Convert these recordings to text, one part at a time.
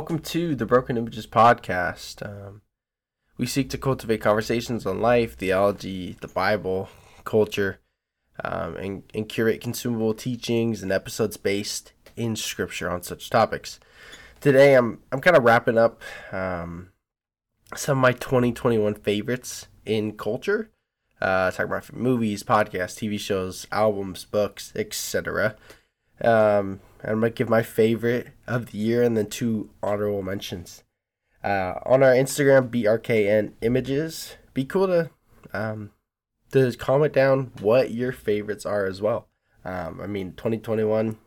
Welcome to the Broken Images podcast. Um, we seek to cultivate conversations on life, theology, the Bible, culture, um, and, and curate consumable teachings and episodes based in Scripture on such topics. Today, I'm I'm kind of wrapping up um, some of my 2021 favorites in culture. Uh, talking about movies, podcasts, TV shows, albums, books, etc. Um, I'm gonna give my favorite of the year and then two honorable mentions. Uh, on our Instagram, BRKN Images, be cool to um, to comment down what your favorites are as well. Um, I mean, 2021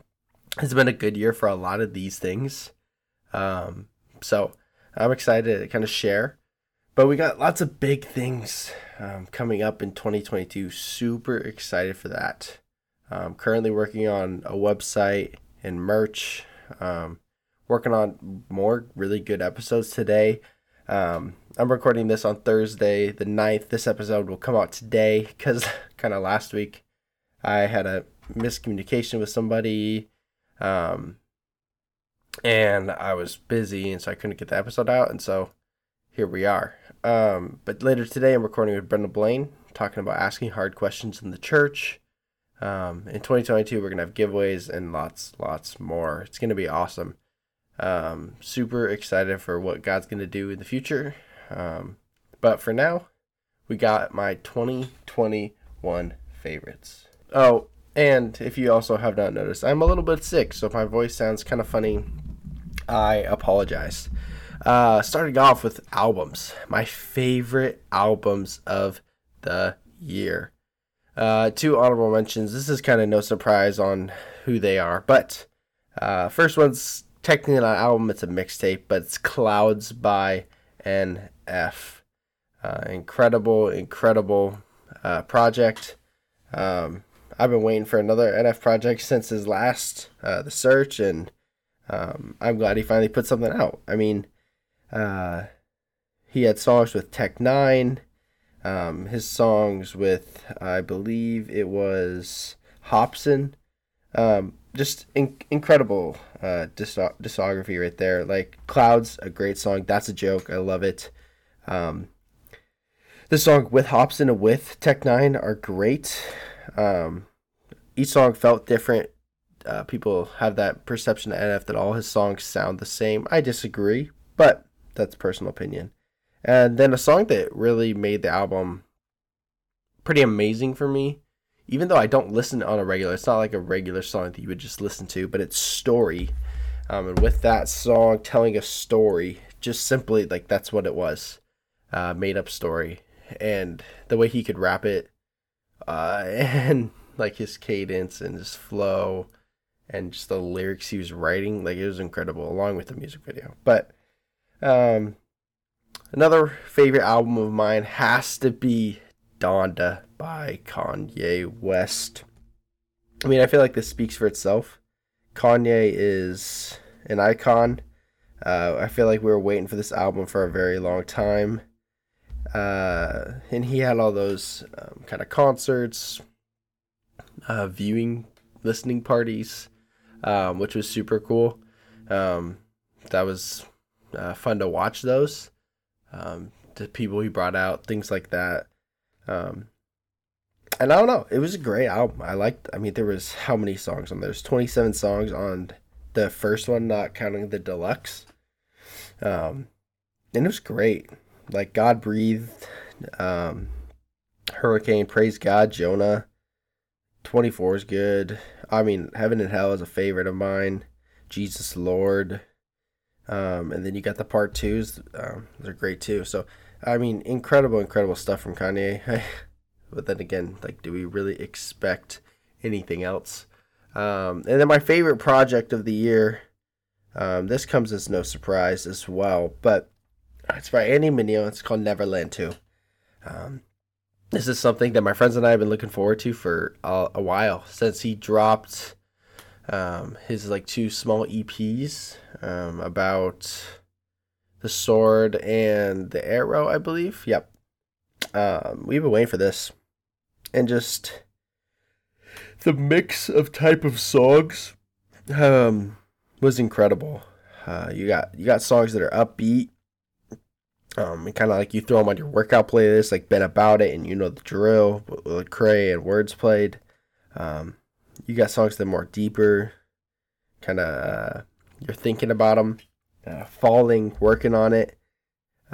has been a good year for a lot of these things. Um, so I'm excited to kind of share. But we got lots of big things um, coming up in 2022. Super excited for that. I'm currently working on a website and merch. Um, working on more really good episodes today. Um, I'm recording this on Thursday, the 9th. This episode will come out today because kind of last week I had a miscommunication with somebody. Um, and I was busy, and so I couldn't get the episode out. And so here we are. Um, but later today, I'm recording with Brenna Blaine, talking about asking hard questions in the church. Um, in 2022, we're gonna have giveaways and lots, lots more. It's gonna be awesome. Um, super excited for what God's gonna do in the future. Um, but for now, we got my 2021 favorites. Oh, and if you also have not noticed, I'm a little bit sick, so if my voice sounds kind of funny, I apologize. Uh, starting off with albums, my favorite albums of the year. Uh, two honorable mentions. This is kind of no surprise on who they are, but uh, first one's technically not an album; it's a mixtape, but it's "Clouds" by NF. Uh, incredible, incredible uh, project. Um, I've been waiting for another NF project since his last, uh, The Search, and um, I'm glad he finally put something out. I mean, uh, he had songs with Tech N9ne, um, his songs with, I believe it was Hopsin. Um, just in- incredible uh, discography right there. Like Clouds, a great song. That's a joke. I love it. Um, the song with Hopsin and with Tech N9ne are great. Um, each song felt different. Uh, people have that perception of NF that all his songs sound the same. I disagree, but that's personal opinion. And then a song that really made the album pretty amazing for me, even though I don't listen on a regular, it's not like a regular song that you would just listen to, but it's Story. Um, and with that song telling a story, just simply like that's what it was uh, made up story. And the way he could rap it, uh, and like his cadence and his flow, and just the lyrics he was writing, like it was incredible, along with the music video. But um, Another favorite album of mine has to be Donda by Kanye West. I mean, I feel like this speaks for itself. Kanye is an icon. Uh, I feel like we were waiting for this album for a very long time. Uh, and he had all those um, kind of concerts, uh, viewing, listening parties, um, which was super cool. Um, that was uh, fun to watch those um, the people he brought out, things like that. Um, and I don't know, it was a great album. I liked. I mean, there was how many songs on there? There's 27 songs on the first one, not counting the deluxe. Um, and it was great. Like God breathed, um, Hurricane, praise God, Jonah. 24 is good. I mean, Heaven and Hell is a favorite of mine. Jesus Lord. Um, and then you got the part twos. Um, they're great too. So, I mean, incredible, incredible stuff from Kanye. but then again, like, do we really expect anything else? Um, and then my favorite project of the year. Um, this comes as no surprise as well, but it's by Andy Mineo. It's called Neverland 2. Um, this is something that my friends and I have been looking forward to for a, a while since he dropped um, his like two small EPs um, about the sword and the arrow, I believe. Yep. Um, we've been waiting for this, and just the mix of type of songs um, was incredible. Uh, you got you got songs that are upbeat, um, and kind of like you throw them on your workout playlist, like "Been About It" and "You Know the Drill" with Lecrae and words played. Um, you got songs that are more deeper, kind of uh, you're thinking about them, uh, falling, working on it.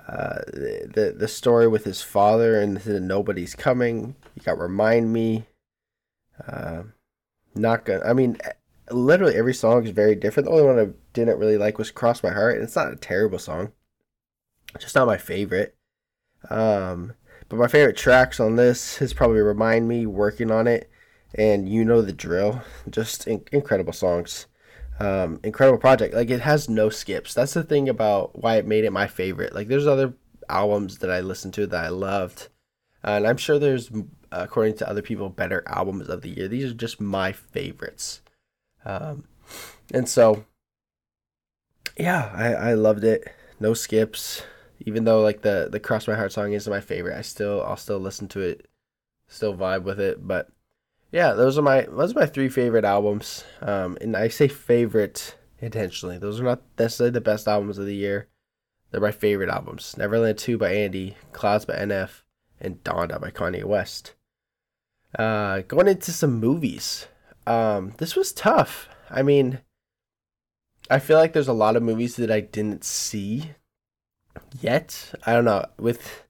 Uh, the the story with his father and nobody's coming. You got remind me. Uh, not gonna. I mean, literally every song is very different. The only one I didn't really like was "Cross My Heart," and it's not a terrible song. Just not my favorite. Um, but my favorite tracks on this is probably "Remind Me," "Working on It," and "You Know the Drill." Just in- incredible songs. Um, incredible project. Like it has no skips. That's the thing about why it made it my favorite. Like there's other albums that I listened to that I loved, and I'm sure there's, according to other people, better albums of the year. These are just my favorites. Um, and so, yeah, I, I loved it. No skips. Even though like the the Cross My Heart song isn't my favorite, I still I'll still listen to it, still vibe with it. But yeah, those are my those are my three favorite albums. Um, and I say favorite intentionally. Those are not necessarily the best albums of the year. They're my favorite albums. Neverland 2 by Andy, Clouds by NF, and Donda by Kanye West. Uh, going into some movies. Um, this was tough. I mean, I feel like there's a lot of movies that I didn't see yet. I don't know. With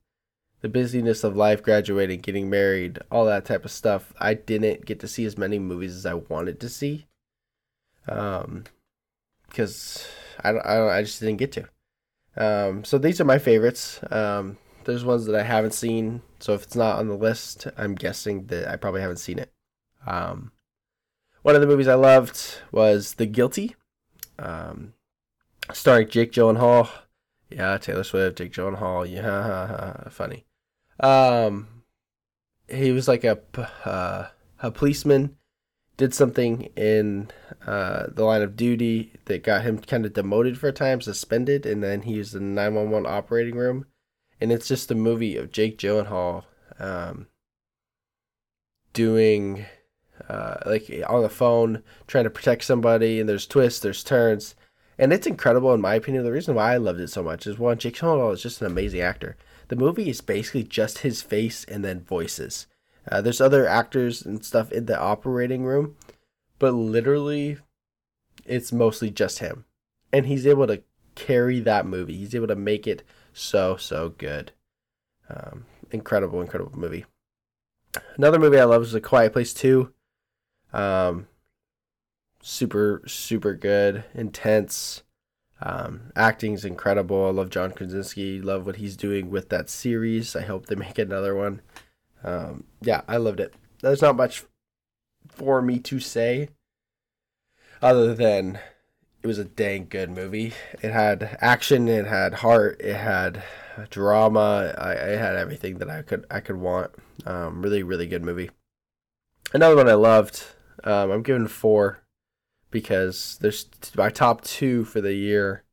the busyness of life, graduating, getting married, all that type of stuff, I didn't get to see as many movies as I wanted to see. Um, because I don't, I don't, I just didn't get to. Um, so these are my favorites. Um, there's ones that I haven't seen, so if it's not on the list, I'm guessing that I probably haven't seen it. Um, one of the movies I loved was The Guilty, um, starring Jake Gyllenhaal. Yeah, Taylor Swift, Jake Gyllenhaal. Yeah, funny. Um, he was like a uh, a policeman, did something in uh, the line of duty that got him kind of demoted for a time, suspended, and then he was in the nine one one operating room, and it's just a movie of Jake Gyllenhaal, um, doing uh, like on the phone trying to protect somebody, and there's twists, there's turns, and it's incredible in my opinion. The reason why I loved it so much is one, Jake Gyllenhaal is just an amazing actor. The movie is basically just his face and then voices. Uh, there's other actors and stuff in the operating room, but literally, it's mostly just him, and he's able to carry that movie. He's able to make it so so good. Um, incredible, incredible movie. Another movie I love is The Quiet Place Two. Um, super, super good, intense. Um, acting is incredible. I love John Krasinski. Love what he's doing with that series. I hope they make another one. Um, yeah, I loved it. There's not much for me to say other than it was a dang good movie. It had action, it had heart, it had drama. I, had everything that I could I could want. Um, really, really good movie. Another one I loved um, I'm giving four because there's my top two for the year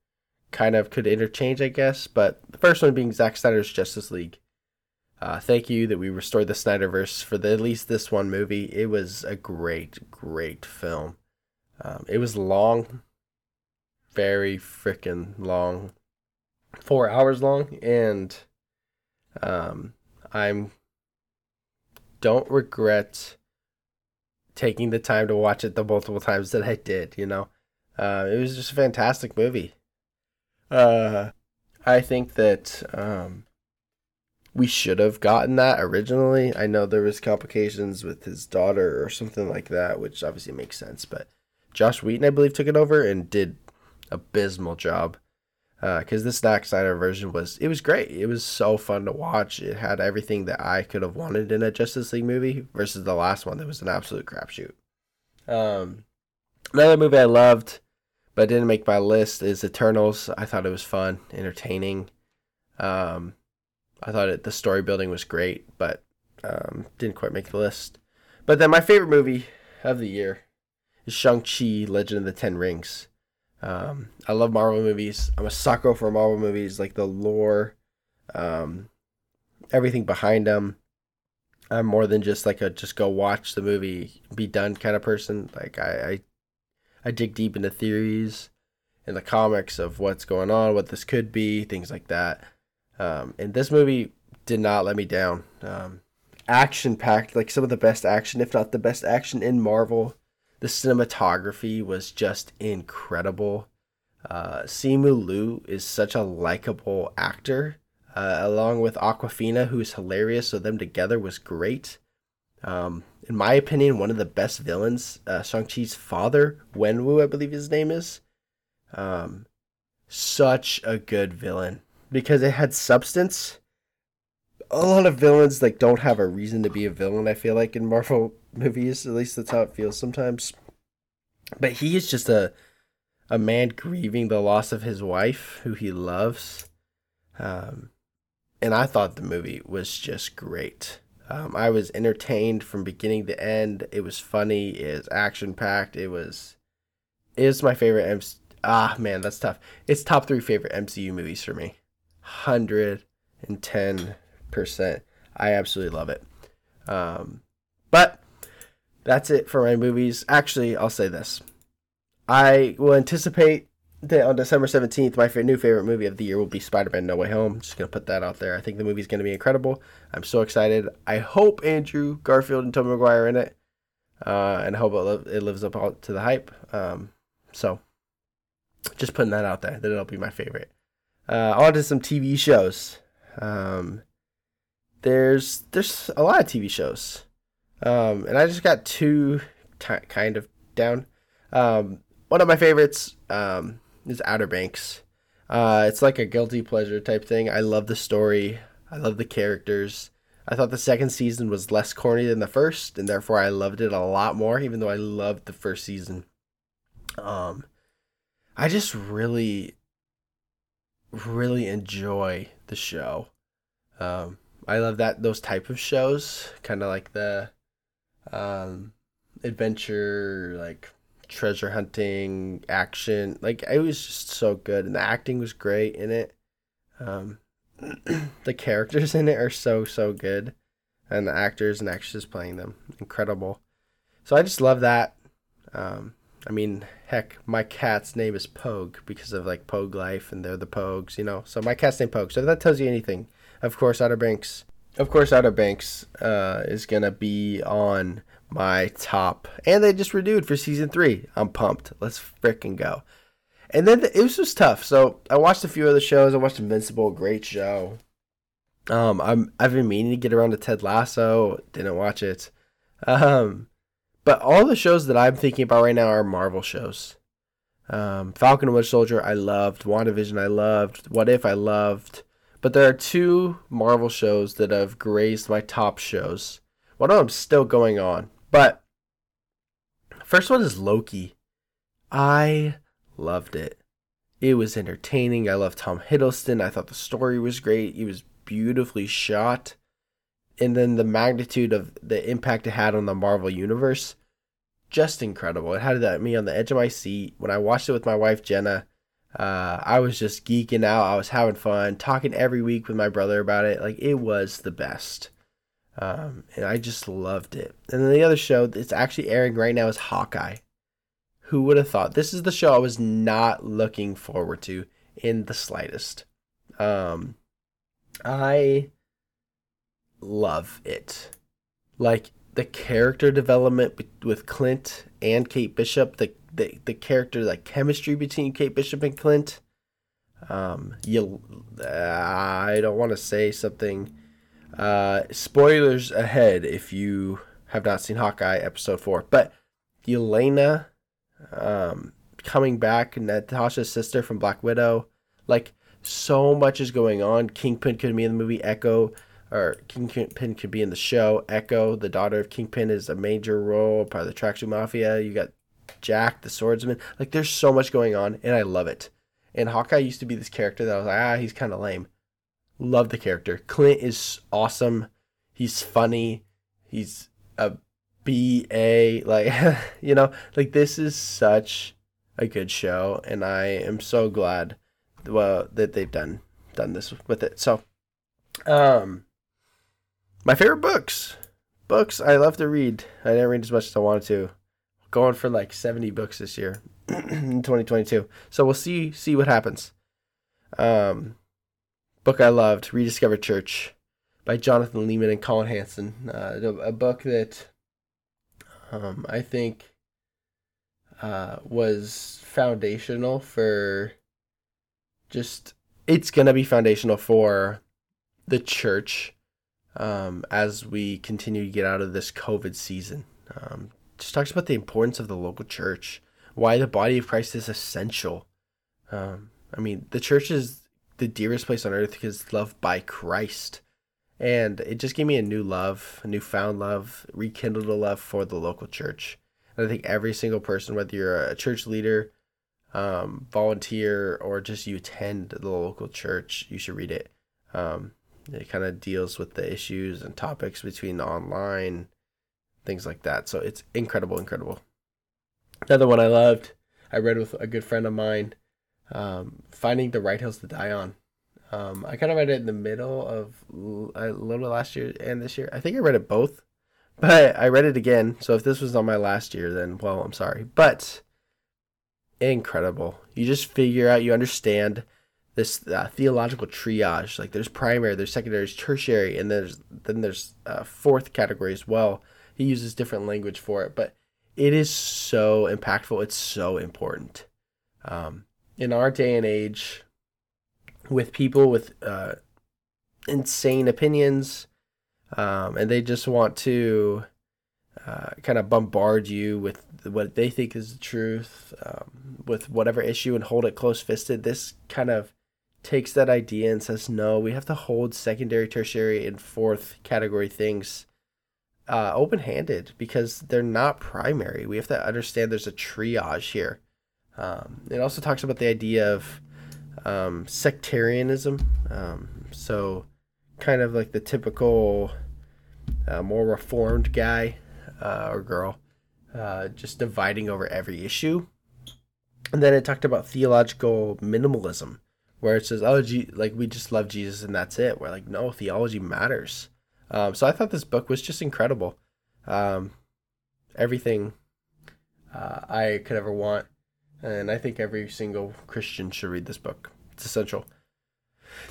kind of could interchange, I guess. But the first one being Zack Snyder's Justice League. Uh, thank you that we restored the Snyderverse for the, at least this one movie. It was a great, great film. Um, it was long, very freaking long, four hours long, and um, I'm don't regret taking the time to watch it the multiple times that I did. You know, uh, it was just a fantastic movie. Uh, I think that um, we should have gotten that originally. I know there was complications with his daughter or something like that, which obviously makes sense. But Joss Whedon, I believe, took it over and did abysmal job because uh, this Zack Snyder version was it was great. It was so fun to watch. It had everything that I could have wanted in a Justice League movie versus the last one that was an absolute crapshoot. Um, another movie I loved but didn't make my list is Eternals. I thought it was fun, entertaining. Um, I thought it, the story building was great, but um, didn't quite make the list. But then my favorite movie of the year is Shang Chi: Legend of the Ten Rings. Um, I love Marvel movies. I'm a sucker for Marvel movies, like the lore, um, everything behind them. I'm more than just like a just go watch the movie, be done kind of person. Like I, I, I dig deep into theories in the comics of what's going on, what this could be, things like that. Um, and this movie did not let me down. Um, action packed, like some of the best action, if not the best action in Marvel. The cinematography was just incredible. Uh, Simu Liu is such a likable actor, uh, along with Awkwafina, who is hilarious. So them together was great. Um, in my opinion, one of the best villains, uh, Shang Chi's father, Wenwu, I believe his name is. Um, such a good villain because it had substance. A lot of villains like don't have a reason to be a villain. I feel like in Marvel movies, at least that's how it feels sometimes. But he is just a a man grieving the loss of his wife, who he loves. Um, and I thought the movie was just great. Um, I was entertained from beginning to end. It was funny. It was action packed. It was, was my favorite. M- ah, man, that's tough. It's top three favorite MCU movies for me. Hundred and ten percent. I absolutely love it. Um, but that's it for my movies. Actually, I'll say this: I will anticipate that on December 17th, my new favorite movie of the year will be Spider Man No Way Home. I'm just to put that out there. I think the movie's to be incredible. I'm so excited. I hope Andrew Garfield and Tobey Maguire are in it. Uh, and I hope it, it lives up to the hype. Um, so, just putting that out there that it'll be my favorite. Uh, on to some TV shows. Um, there's there's a lot of TV shows, um, and I just got two t- kind of down. Um, one of my favorites um, is Outer Banks. Uh, it's like a guilty pleasure type thing. I love the story. I love the characters. I thought the second season was less corny than the first, and therefore I loved it a lot more, even though I loved the first season. Um, I just really, really enjoy the show. Um, I love that those type of shows, kind of like the um, adventure, like treasure hunting, action. Like it was just so good, and the acting was great in it. Um, the characters in it are so so good, and the actors and actresses playing them incredible. So I just love that. Um, I mean, heck, my cat's name is Pogue because of like Pogue Life, and they're the Pogues, you know. So my cat's name Pogue. So that tells you anything. Of course, Outer Banks. Of course, Outer Banks uh, is gonna be on my top. And they just renewed for season three. I'm pumped. Let's freaking go. And then the, it was just tough. So I watched a few other shows. I watched Invincible, great show. Um, I'm I've been meaning to get around to Ted Lasso. Didn't watch it. Um, but all the shows that I'm thinking about right now are Marvel shows. Um, Falcon and Winter Soldier, I loved. WandaVision, I loved. What If, I loved. But there are two Marvel shows that have grazed my top shows. One of them's still going on. But first one is Loki. I loved it. It was entertaining. I loved Tom Hiddleston. I thought the story was great. It was beautifully shot. And then the magnitude of the impact it had on the Marvel universe, just incredible. It had me on the edge of my seat. When I watched it with my wife Jenna, uh, I was just geeking out. I was having fun, talking every week with my brother about it. Like it was the best. Um, and I just loved it. And then the other show that's actually airing right now is Hawkeye. Who would have thought? This is the show I was not looking forward to in the slightest. Um, I love it. Like the character development with Clint and Kate Bishop, the the, the character like chemistry between Kate Bishop and Clint. Um, you, uh, I don't want to say something uh, spoilers ahead if you have not seen Hawkeye episode four. But Yelena um, coming back, Natasha's sister from Black Widow, like so much is going on. Kingpin could be in the movie Echo, or Kingpin could be in the show Echo. The daughter of Kingpin is a major role, part of the Tracksuit Mafia. You got Jack the swordsman. Like there's so much going on, and I love it. And Hawkeye used to be this character that I was like, ah, he's kind of lame. Love the character. Clint is awesome. He's funny. He's a B A like you know, like this is such a good show and I am so glad well that they've done done this with it. So um my favorite books. Books I love to read. I didn't read as much as I wanted to. Going for like 70 books this year. in 2022. So we'll see see what happens. Um, book I loved, Rediscover Church, by Jonathan Leeman and Collin Hansen. Uh, a book that um, I think uh, was foundational for just it's gonna be foundational for the church um, as we continue to get out of this COVID season. Um, just talks about the importance of the local church, why the body of Christ is essential. Um, I mean, the church is the dearest place on earth because it's loved by Christ. And it just gave me a new love, a newfound love, rekindled a love for the local church. And I think every single person, whether you're a church leader, um, volunteer, or just you attend the local church, you should read it. Um, it kind of deals with the issues and topics between online, things like that. So it's incredible, incredible. Another one I loved, I read with a good friend of mine, um, Finding the Right Hills to Die On. Um, I kind of read it in the middle of a little bit last year and this year. I think I read it both, but I read it again. So if this was on my last year, then well, I'm sorry. But incredible. You just figure out, you understand this uh, theological triage. Like there's primary, there's secondary, there's tertiary, and there's then there's a fourth category as well. He uses different language for it, but it is so impactful. It's so important. Um, in our day and age, with people with uh, insane opinions, um, and they just want to uh, kind of bombard you with what they think is the truth, um, with whatever issue, and hold it close fisted. This kind of takes that idea and says, no, we have to hold secondary, tertiary, and fourth category things uh, open handed because they're not primary. We have to understand there's a triage here. Um, it also talks about the idea of um, sectarianism. Um, so, kind of like the typical uh, more reformed guy uh, or girl, uh, just dividing over every issue. And then it talked about theological minimalism where it says, "Oh, like we just love Jesus and that's it." We're like, no, theology matters. Um, so I thought this book was just incredible. Um, everything uh, I could ever want, and I think every single Christian should read this book. It's essential.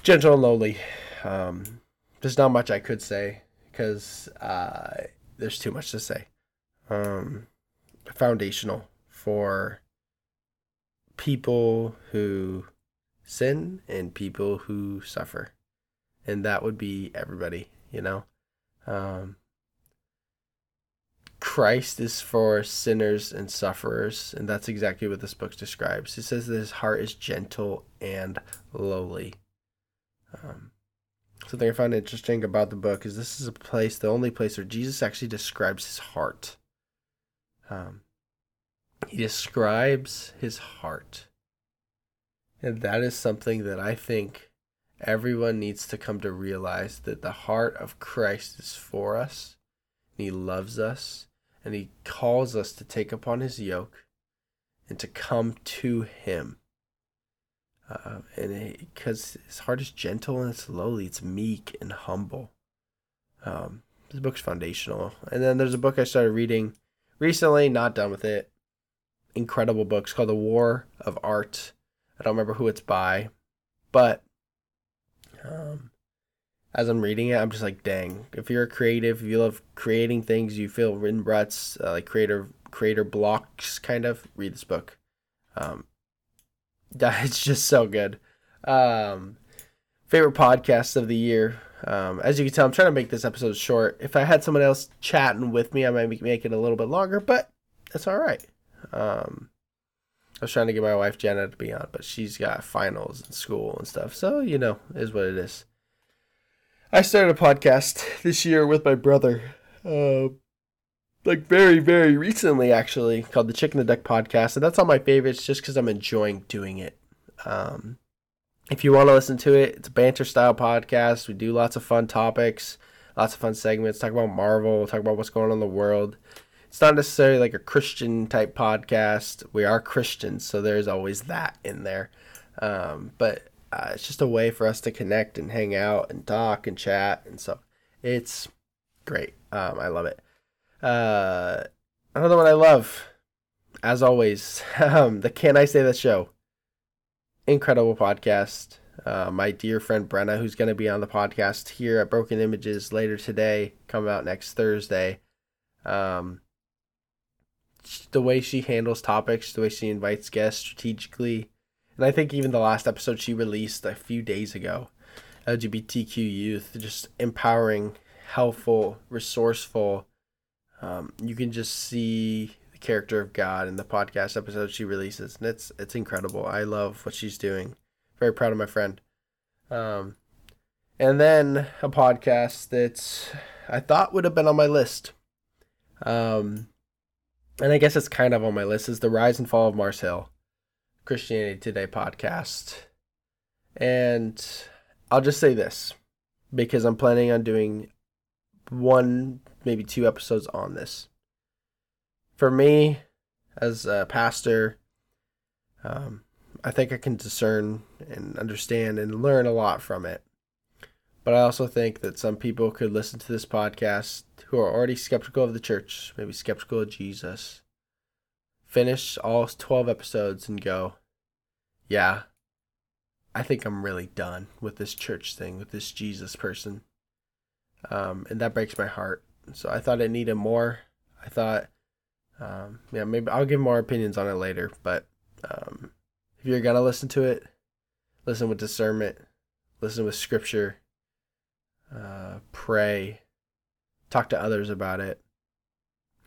Gentle and lowly. Um, there's not much I could say because uh, there's too much to say. Um, foundational for people who sin and people who suffer. And that would be everybody, you know? Um, Christ is for sinners and sufferers, and that's exactly what this book describes. It says that his heart is gentle and lowly. Um, something I found interesting about the book is this is a place, the only place where Jesus actually describes his heart. Um, he describes his heart. And that is something that I think everyone needs to come to realize that the heart of Christ is for us. And he loves us. And he calls us to take upon his yoke and to come to him. Uh, and because his heart is gentle and it's lowly, it's meek and humble. Um, this book's foundational. And then there's a book I started reading recently, not done with it. Incredible book. It's called The War of Art I don't remember who it's by, but um, as I'm reading it, I'm just like, dang. If you're a creative, if you love creating things, you feel in ruts, uh, like creator creator blocks, kind of read this book. Um, it's just so good. Um, favorite podcast of the year. Um, as you can tell, I'm trying to make this episode short. If I had someone else chatting with me, I might make it a little bit longer, but that's all right. Um, I was trying to get my wife Jenna to be on, but she's got finals in school and stuff. So, you know, is what it is. I started a podcast this year with my brother. Uh, like very, very recently, actually, called the Chicken the Duck Podcast. And that's all my favorites just because I'm enjoying doing it. Um, if you want to listen to it, it's a banter style podcast. We do lots of fun topics, lots of fun segments, talk about Marvel, talk about what's going on in the world it's not necessarily like a Christian type podcast. We are Christians, so there's always that in there. Um, but uh, it's just a way for us to connect and hang out and talk and chat, and so it's great. Um, I love it. Uh, another one I love, as always, um, the Can I Say That show, incredible podcast. Uh, my dear friend Brenna, who's going to be on the podcast here at Broken Images later today, come out next Thursday. Um, the way she handles topics, the way she invites guests strategically, and I think even the last episode she released a few days ago, LGBTQ youth, just empowering, helpful, resourceful. Um, you can just see the character of God in the podcast episode she releases, and it's it's incredible. I love what she's doing. Very proud of my friend. Um, and then a podcast that I thought would have been on my list. Um, and I guess it's kind of on my list is the Rise and Fall of Mars Hill, Christianity Today podcast. And I'll just say this because I'm planning on doing one, maybe two episodes on this. For me, as a pastor, um, I think I can discern and understand and learn a lot from it. But I also think that some people could listen to this podcast who are already skeptical of the church, maybe skeptical of Jesus, finish all 12 episodes and go, yeah, I think I'm really done with this church thing, with this Jesus person. Um, and that breaks my heart. So I thought it needed more. I thought, um, yeah, maybe I'll give more opinions on it later. But um, if you're going to listen to it, listen with discernment, listen with scripture, uh, pray, talk to others about it.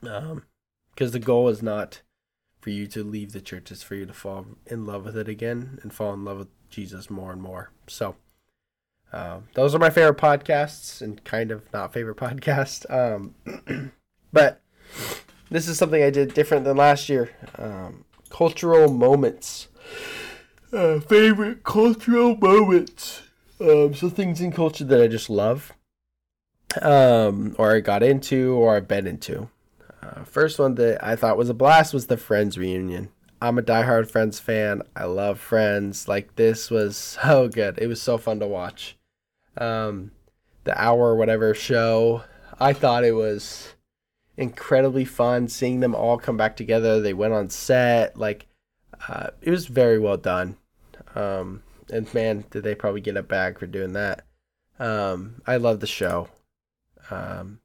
Um, because the goal is not for you to leave the church; it's for you to fall in love with it again and fall in love with Jesus more and more. So, uh, those are my favorite podcasts and kind of not favorite podcast. Um, but this is something I did different than last year. Um, cultural moments. Uh, favorite cultural moments. Um, so things in culture that I just love, um, or I got into, or I've been into. Uh, first one that I thought was a blast was the Friends reunion. I'm a diehard Friends fan. I love Friends. Like this was so good. It was so fun to watch. Um, the hour whatever show. I thought it was incredibly fun seeing them all come back together. They went on set. Like uh, it was very well done. Um, and man, did they probably get a bag for doing that. Um, I love the show. Um,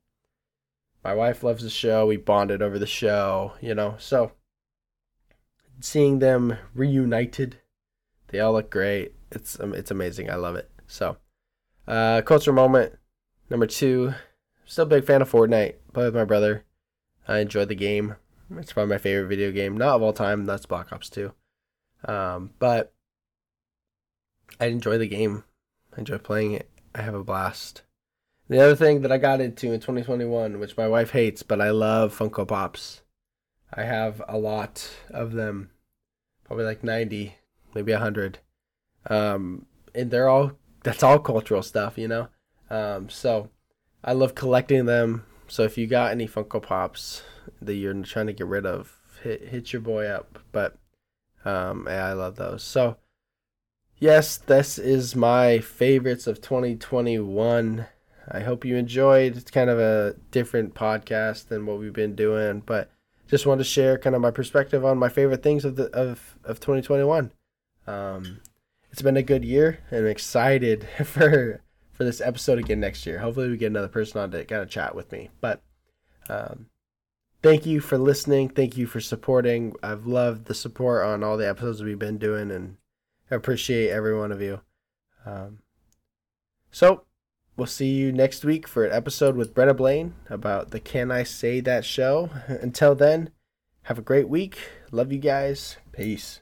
my wife loves the show. We bonded over the show, you know. So seeing them reunited, they all look great. It's um, it's amazing. I love it. So, uh, culture moment number two. Still a big fan of Fortnite. Play with my brother. I enjoy the game. It's probably my favorite video game, not of all time. That's Black Ops 2. Um, but I enjoy the game. I enjoy playing it. I have a blast. The other thing that I got into in 2021, which my wife hates, but I love Funko Pops. I have a lot of them, probably like 90, maybe 100. Um, and they're all, that's all cultural stuff, you know? Um, so I love collecting them. So if you got any Funko Pops that you're trying to get rid of, hit, hit your boy up. But um, yeah, I love those. So yes, this is my favorites of 2021. I hope you enjoyed. It's kind of a different podcast than what we've been doing, but just wanted to share kind of my perspective on my favorite things of the of of 2021. Um, it's been a good year, and I'm excited for for this episode again next year. Hopefully, we get another person on to kind of chat with me. But um, thank you for listening. Thank you for supporting. I've loved the support on all the episodes we've been doing, and I appreciate every one of you. Um, so We'll see you next week for an episode with Brenna Blaine about the Can I Say That show. Until then, have a great week. Love you guys. Peace.